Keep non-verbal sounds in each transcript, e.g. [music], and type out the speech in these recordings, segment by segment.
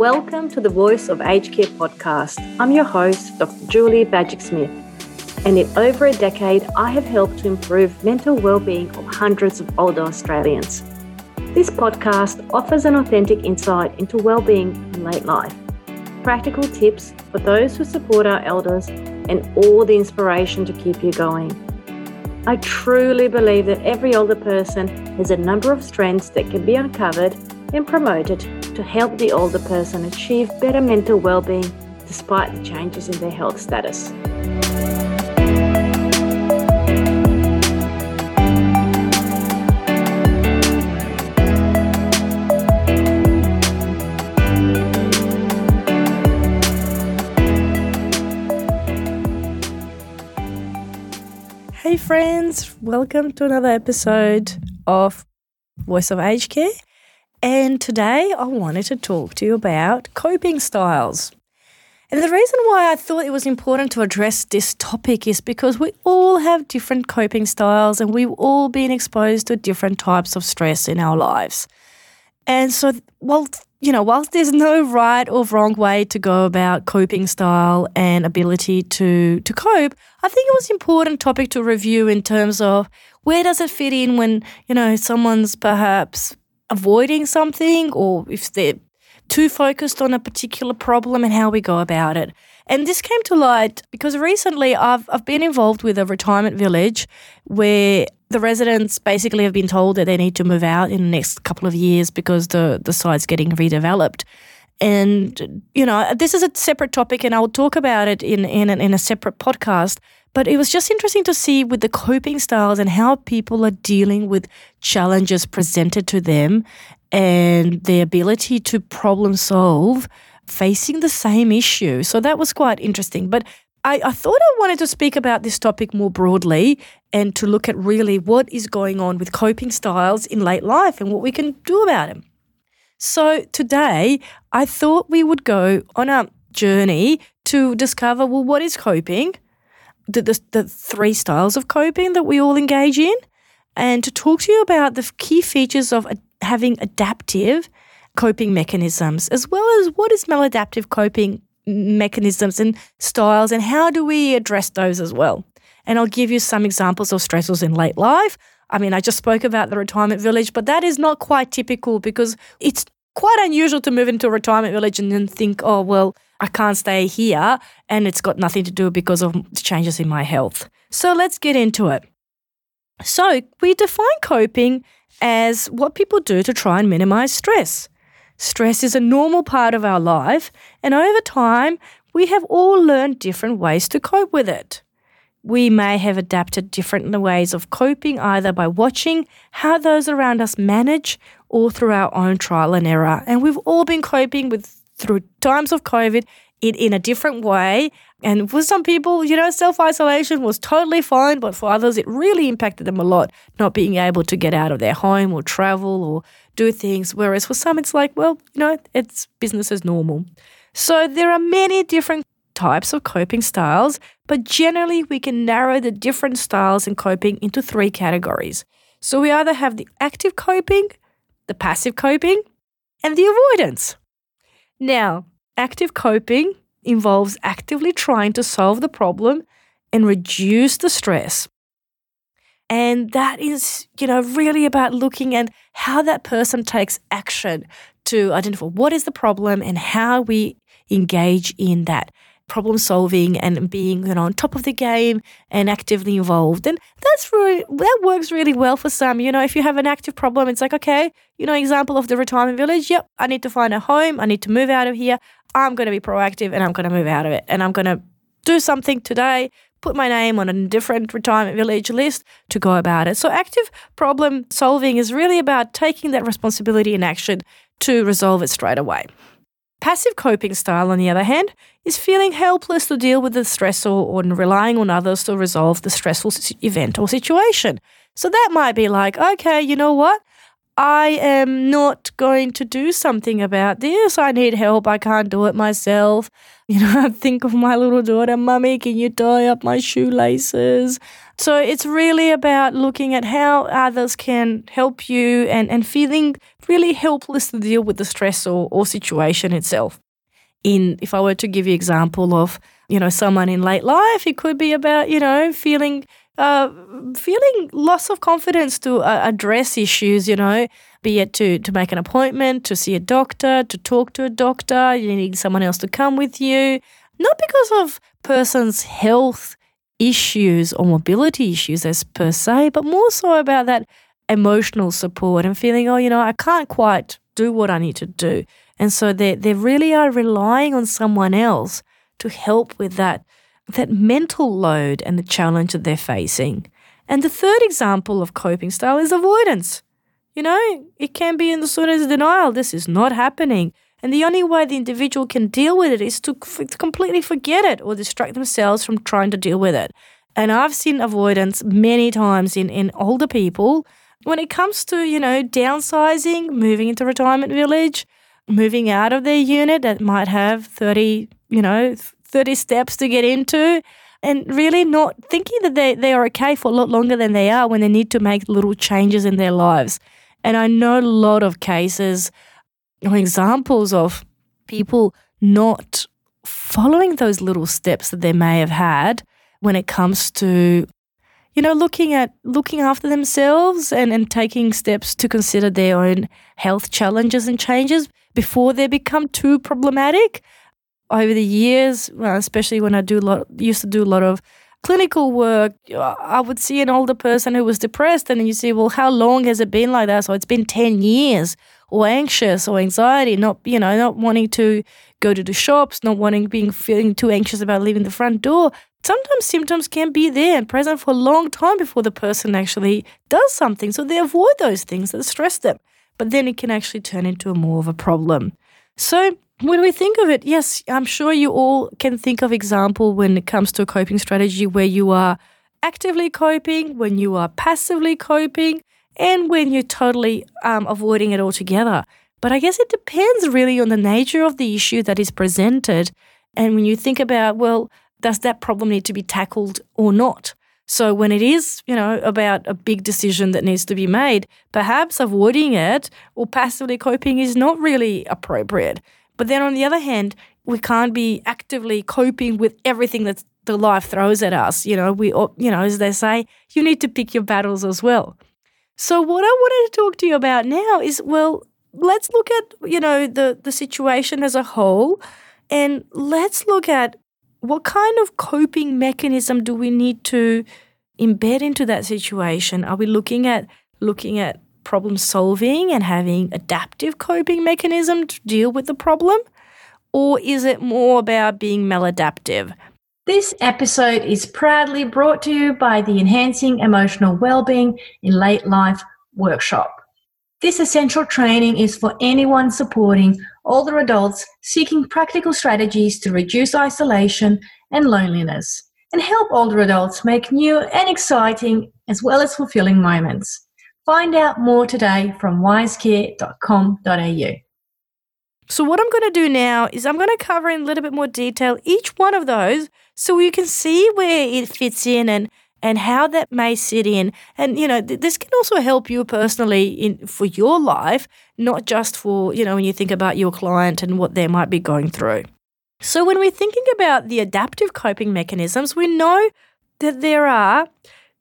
Welcome to the Voice of Aged Care podcast. I'm your host, Dr. Julie Bajic Smith, and in over a decade, I have helped to improve mental well-being of hundreds of older Australians. This podcast offers an authentic insight into well-being in late life, practical tips for those who support our elders, and all the inspiration to keep you going. I truly believe that every older person has a number of strengths that can be uncovered and promoted to help the older person achieve better mental well-being despite the changes in their health status. Hey, friends, welcome to another episode of Voice of Aged Care. And today I wanted to talk to you about coping styles. And the reason why I thought it was important to address this topic is because we all have different coping styles and we've all been exposed to different types of stress in our lives. And so, well, you know, whilst there's no right or wrong way to go about coping style and ability to to cope, I think it was an important topic to review in terms of where does it fit in when, you know, someone's perhaps avoiding something or if they're too focused on a particular problem and how we go about it. And this came to light because recently I've, I've been involved with a retirement village where the residents basically have been told that they need to move out in the next couple of years because the, the site's getting redeveloped. And, you know, this is a separate topic and I'll talk about it in, in, in a separate podcast. But it was just interesting to see with the coping styles and how people are dealing with challenges presented to them and their ability to problem solve facing the same issue. So that was quite interesting. But I, I, thought I wanted to speak about this topic more broadly and to look at really what is going on with coping styles in late life and what we can do about them. So today, I thought we would go on a journey to discover well, what is coping? The, the, the three styles of coping that we all engage in and to talk to you about the key features of having adaptive coping mechanisms as well as what is maladaptive coping mechanisms and styles and how do we address those as well. And I'll give you some examples of stressors in late life. I mean, I just spoke about the retirement village, but that is not quite typical because it's quite unusual to move into a retirement village and then think, oh, well, I can't stay here and it's got nothing to do because of changes in my health. So let's get into it. So we define coping as what people do to try and minimize stress. Stress is a normal part of our life, and over time, we have all learned different ways to cope with it. We may have adapted different ways of coping either by watching how those around us manage or through our own trial and error. And we've all been coping with through times of COVID in, in a different way. And for some people, you know, self isolation was totally fine, but for others, it really impacted them a lot, not being able to get out of their home or travel or do things. Whereas for some, it's like, well, you know, it's business as normal. So there are many different types of coping styles, but generally we can narrow the different styles in coping into three categories. So we either have the active coping, the passive coping, and the avoidance. Now, active coping involves actively trying to solve the problem and reduce the stress. And that is, you know, really about looking at how that person takes action to identify what is the problem and how we engage in that problem solving and being you know on top of the game and actively involved. And that's really that works really well for some you know if you have an active problem it's like okay you know example of the retirement village. Yep i need to find a home. I need to move out of here. I'm going to be proactive and i'm going to move out of it. And i'm going to do something today put my name on a different retirement village list to go about it. So active problem solving is really about taking that responsibility and action to resolve it straight away Passive coping style, on the other hand, is feeling helpless to deal with the stressor or relying on others to resolve the stressful event or situation. So that might be like, okay, you know what? I am not going to do something about this. I need help. I can't do it myself. You know, [laughs] I think of my little daughter, Mummy, can you tie up my shoelaces? So it's really about looking at how others can help you and, and feeling really helpless to deal with the stress or, or situation itself. In if I were to give you example of, you know, someone in late life, it could be about, you know, feeling uh, feeling loss of confidence to uh, address issues, you know, be it to, to make an appointment, to see a doctor, to talk to a doctor, you need someone else to come with you. Not because of person's health issues or mobility issues as per se, but more so about that emotional support and feeling, oh, you know, I can't quite do what I need to do. And so they, they really are relying on someone else to help with that that mental load and the challenge that they're facing. And the third example of coping style is avoidance. You know, it can be in the sort of denial. This is not happening. And the only way the individual can deal with it is to, f- to completely forget it or distract themselves from trying to deal with it. And I've seen avoidance many times in, in older people when it comes to, you know, downsizing, moving into retirement village, moving out of their unit that might have 30, you know, 30 steps to get into and really not thinking that they, they are okay for a lot longer than they are when they need to make little changes in their lives. And I know a lot of cases or examples of people not following those little steps that they may have had when it comes to you know looking at looking after themselves and, and taking steps to consider their own health challenges and changes before they become too problematic over the years, especially when I do lot, used to do a lot of clinical work, I would see an older person who was depressed, and you say, well, how long has it been like that? So it's been ten years, or anxious, or anxiety, not you know, not wanting to go to the shops, not wanting being feeling too anxious about leaving the front door. Sometimes symptoms can be there and present for a long time before the person actually does something. So they avoid those things that stress them. But then it can actually turn into a more of a problem. So when we think of it, yes, I'm sure you all can think of example when it comes to a coping strategy where you are actively coping, when you are passively coping, and when you're totally um, avoiding it altogether. But I guess it depends really on the nature of the issue that is presented. And when you think about, well, does that problem need to be tackled or not? So when it is, you know, about a big decision that needs to be made, perhaps avoiding it or passively coping is not really appropriate. But then on the other hand, we can't be actively coping with everything that the life throws at us. You know, we, you know, as they say, you need to pick your battles as well. So what I wanted to talk to you about now is, well, let's look at, you know, the, the situation as a whole and let's look at what kind of coping mechanism do we need to embed into that situation? Are we looking at looking at problem solving and having adaptive coping mechanism to deal with the problem? Or is it more about being maladaptive? This episode is proudly brought to you by the Enhancing Emotional Wellbeing in Late Life workshop. This essential training is for anyone supporting older adults seeking practical strategies to reduce isolation and loneliness and help older adults make new and exciting as well as fulfilling moments. Find out more today from wisecare.com.au. So, what I'm going to do now is I'm going to cover in a little bit more detail each one of those so you can see where it fits in and and how that may sit in. And you know, th- this can also help you personally in for your life, not just for you know when you think about your client and what they might be going through. So, when we're thinking about the adaptive coping mechanisms, we know that there are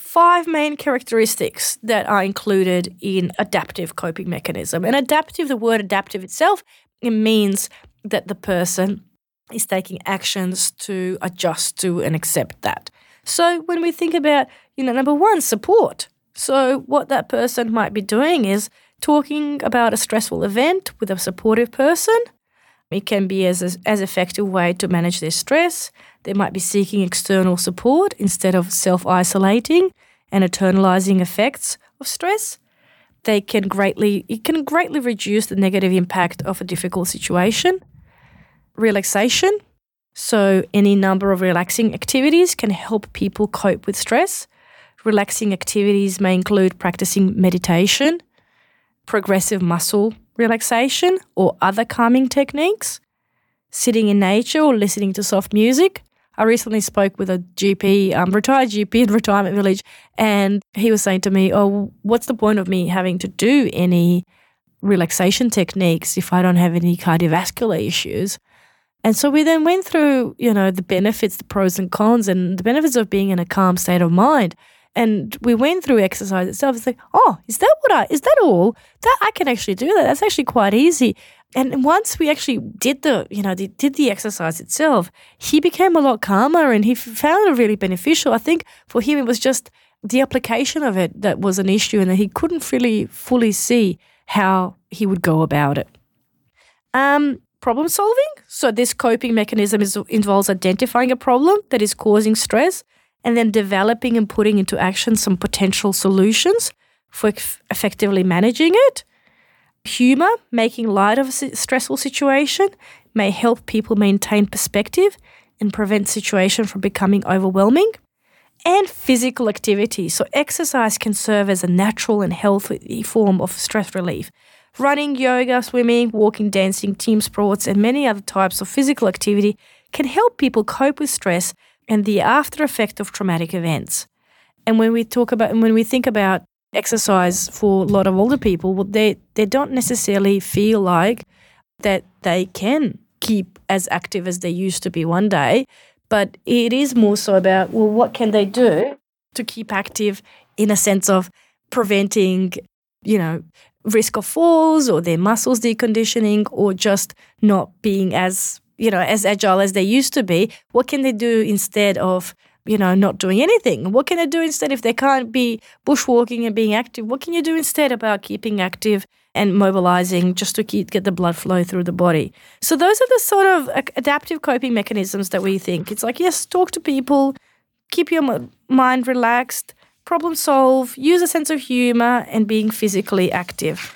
five main characteristics that are included in adaptive coping mechanism. And adaptive, the word adaptive itself, it means that the person is taking actions to adjust to and accept that. So when we think about, you know, number one, support. So what that person might be doing is talking about a stressful event with a supportive person. It can be as a, as effective way to manage their stress. They might be seeking external support instead of self isolating and internalizing effects of stress. They can greatly it can greatly reduce the negative impact of a difficult situation. Relaxation. So any number of relaxing activities can help people cope with stress. Relaxing activities may include practicing meditation, progressive muscle relaxation or other calming techniques, sitting in nature or listening to soft music. I recently spoke with a GP, um, retired GP in [laughs] retirement village, and he was saying to me, "Oh, what's the point of me having to do any relaxation techniques if I don't have any cardiovascular issues?" And so we then went through, you know, the benefits, the pros and cons, and the benefits of being in a calm state of mind. And we went through exercise itself. It's like, oh, is that what I, is that all? That I can actually do that. That's actually quite easy. And once we actually did the, you know, did, did the exercise itself, he became a lot calmer and he found it really beneficial. I think for him, it was just the application of it that was an issue and that he couldn't really fully see how he would go about it. Um, problem solving. So this coping mechanism is, involves identifying a problem that is causing stress and then developing and putting into action some potential solutions for effectively managing it. Humor, making light of a stressful situation, may help people maintain perspective and prevent situation from becoming overwhelming. And physical activity. So exercise can serve as a natural and healthy form of stress relief. Running, yoga, swimming, walking, dancing, team sports, and many other types of physical activity can help people cope with stress and the after effect of traumatic events. And when we talk about and when we think about exercise for a lot of older people, well, they they don't necessarily feel like that they can keep as active as they used to be one day, but it is more so about well, what can they do to keep active in a sense of preventing, you know, risk of falls or their muscles deconditioning or just not being as you know, as agile as they used to be, what can they do instead of, you know, not doing anything? What can they do instead if they can't be bushwalking and being active? What can you do instead about keeping active and mobilizing just to keep, get the blood flow through the body? So those are the sort of adaptive coping mechanisms that we think. It's like, yes, talk to people, keep your mind relaxed, problem solve, use a sense of humor, and being physically active.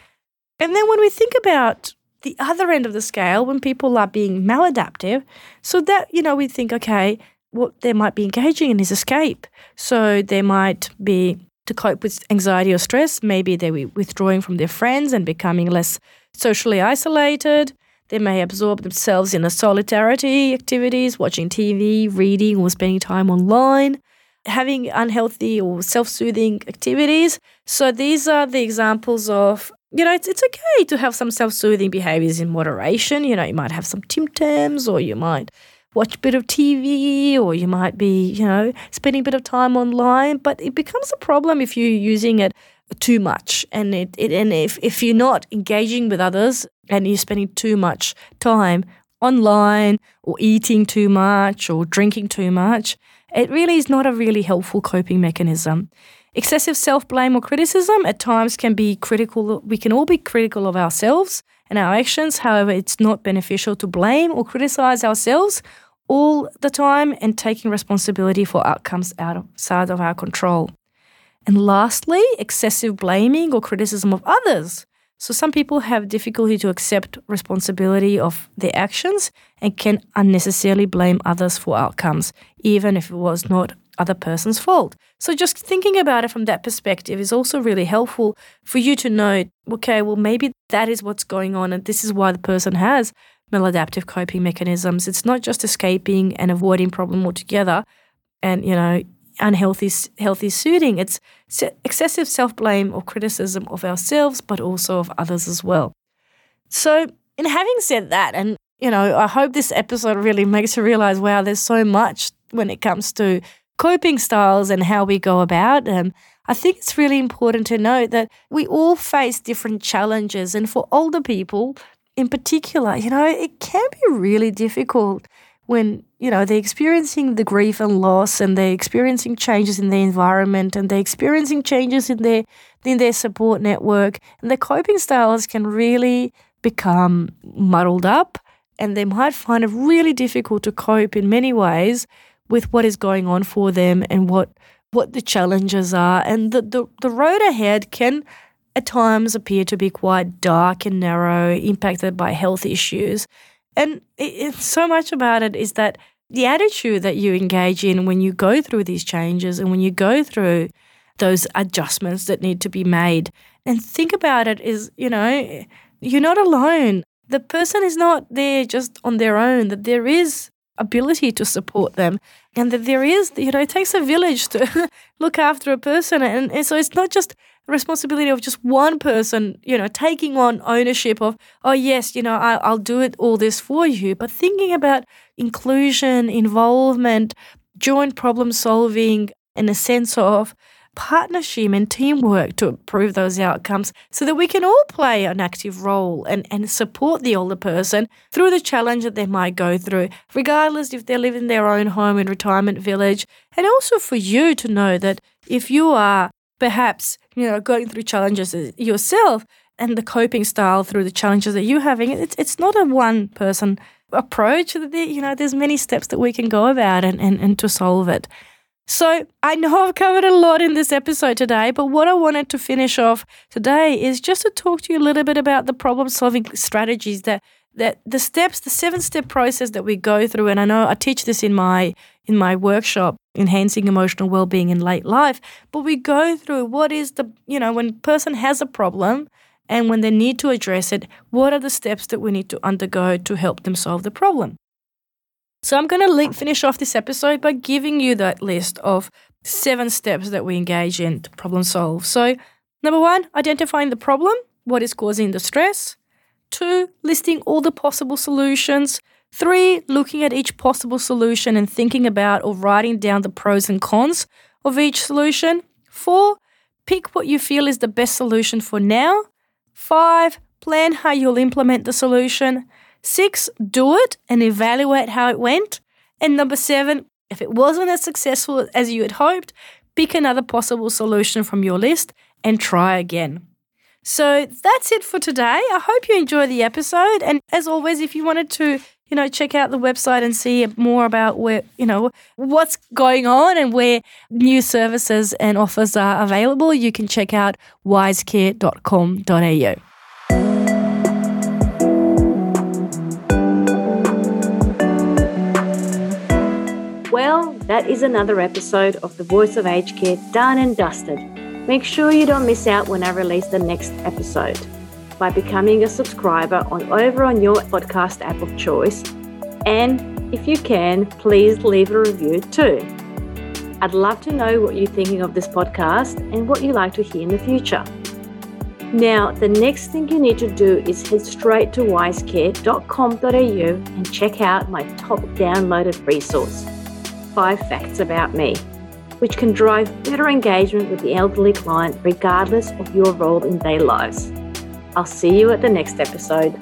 And then when we think about the other end of the scale when people are being maladaptive. So that, you know, we think, okay, what they might be engaging in is escape. So they might be to cope with anxiety or stress, maybe they're withdrawing from their friends and becoming less socially isolated. They may absorb themselves in a solidarity activities, watching TV, reading, or spending time online, having unhealthy or self soothing activities. So these are the examples of you know, it's, it's okay to have some self soothing behaviors in moderation. You know, you might have some Tim Tams or you might watch a bit of TV or you might be, you know, spending a bit of time online. But it becomes a problem if you're using it too much. And it, it and if, if you're not engaging with others and you're spending too much time online or eating too much or drinking too much, it really is not a really helpful coping mechanism. Excessive self blame or criticism at times can be critical. We can all be critical of ourselves and our actions. However, it's not beneficial to blame or criticize ourselves all the time and taking responsibility for outcomes outside of our control. And lastly, excessive blaming or criticism of others. So, some people have difficulty to accept responsibility of their actions and can unnecessarily blame others for outcomes, even if it was not other person's fault. So just thinking about it from that perspective is also really helpful for you to know, okay, well, maybe that is what's going on and this is why the person has maladaptive coping mechanisms. It's not just escaping and avoiding problem altogether and, you know, unhealthy healthy soothing. It's excessive self-blame or criticism of ourselves, but also of others as well. So in having said that, and you know, I hope this episode really [laughs] makes you realize, wow, there's so much when it comes to coping styles and how we go about them, I think it's really important to note that we all face different challenges. And for older people in particular, you know, it can be really difficult when, you know, they're experiencing the grief and loss and they're experiencing changes in their environment and they're experiencing changes in their in their support network. And their coping styles can really become muddled up and they might find it really difficult to cope in many ways with what is going on for them and what what the challenges are. And the, the, the road ahead can at times appear to be quite dark and narrow, impacted by health issues. And it, so much about it is that the attitude that you engage in when you go through these changes and when you go through those adjustments that need to be made. And think about it is, you know, you're not alone. The person is not there just on their own, that there is ability to support them. And that there is you know it takes a village to [laughs] look after a person. And, and so it's not just responsibility of just one person you know taking on ownership of oh yes you know I, i'll do it all this for you. But thinking about inclusion involvement joint problem solving in a sense of partnership and teamwork to improve those outcomes so that we can all play an active role and, and support the older person through the challenge that they might go through, regardless if they live in their own home in retirement village. And also for you to know that if you are perhaps, you know, going through challenges yourself and the coping style through the challenges that you're having, it's, it's not a one person approach. You know, there's many steps that we can go about and, and, and to solve it. So I know I've covered a lot in this episode today, but what I wanted to finish off today is just to talk to you a little bit about the problem solving strategies that that the steps, the seven step process that we go through. And I know I teach this in my in my workshop, enhancing emotional well being in late life. But we go through what is the you know when person has a problem and when they need to address it, what are the steps that we need to undergo to help them solve the problem. So I'm going to finish off this episode by giving you that list of seven steps that we engage in to problem solve. So, number one, identifying the problem, what is causing the stress. Two, listing all the possible solutions. Three, looking at each possible solution and thinking about or writing down the pros and cons of each solution. Four, pick what you feel is the best solution for now. Five, plan how you'll implement the solution. Six, do it and evaluate how it went. And number seven, if it wasn't as successful as you had hoped, pick another possible solution from your list and try again. So that's it for today. I hope you enjoyed the episode. And as always, if you wanted to, you know, check out the website and see more about where, you know, what's going on and where new services and offers are available, you can check out wisecare.com.au. that is another episode of The Voice of Aged Care done and dusted. Make sure you don't miss out when I release the next episode by becoming a subscriber on over on your podcast app of choice. And if you can, please leave a review too. I'd love to know what you're thinking of this podcast and what you'd like to hear in the future. Now, the next thing you need to do is head straight to wisecare.com.au and check out my top downloaded resource five facts about me, which can drive better engagement with the elderly client regardless of your role in their lives. I'll see you at the next episode.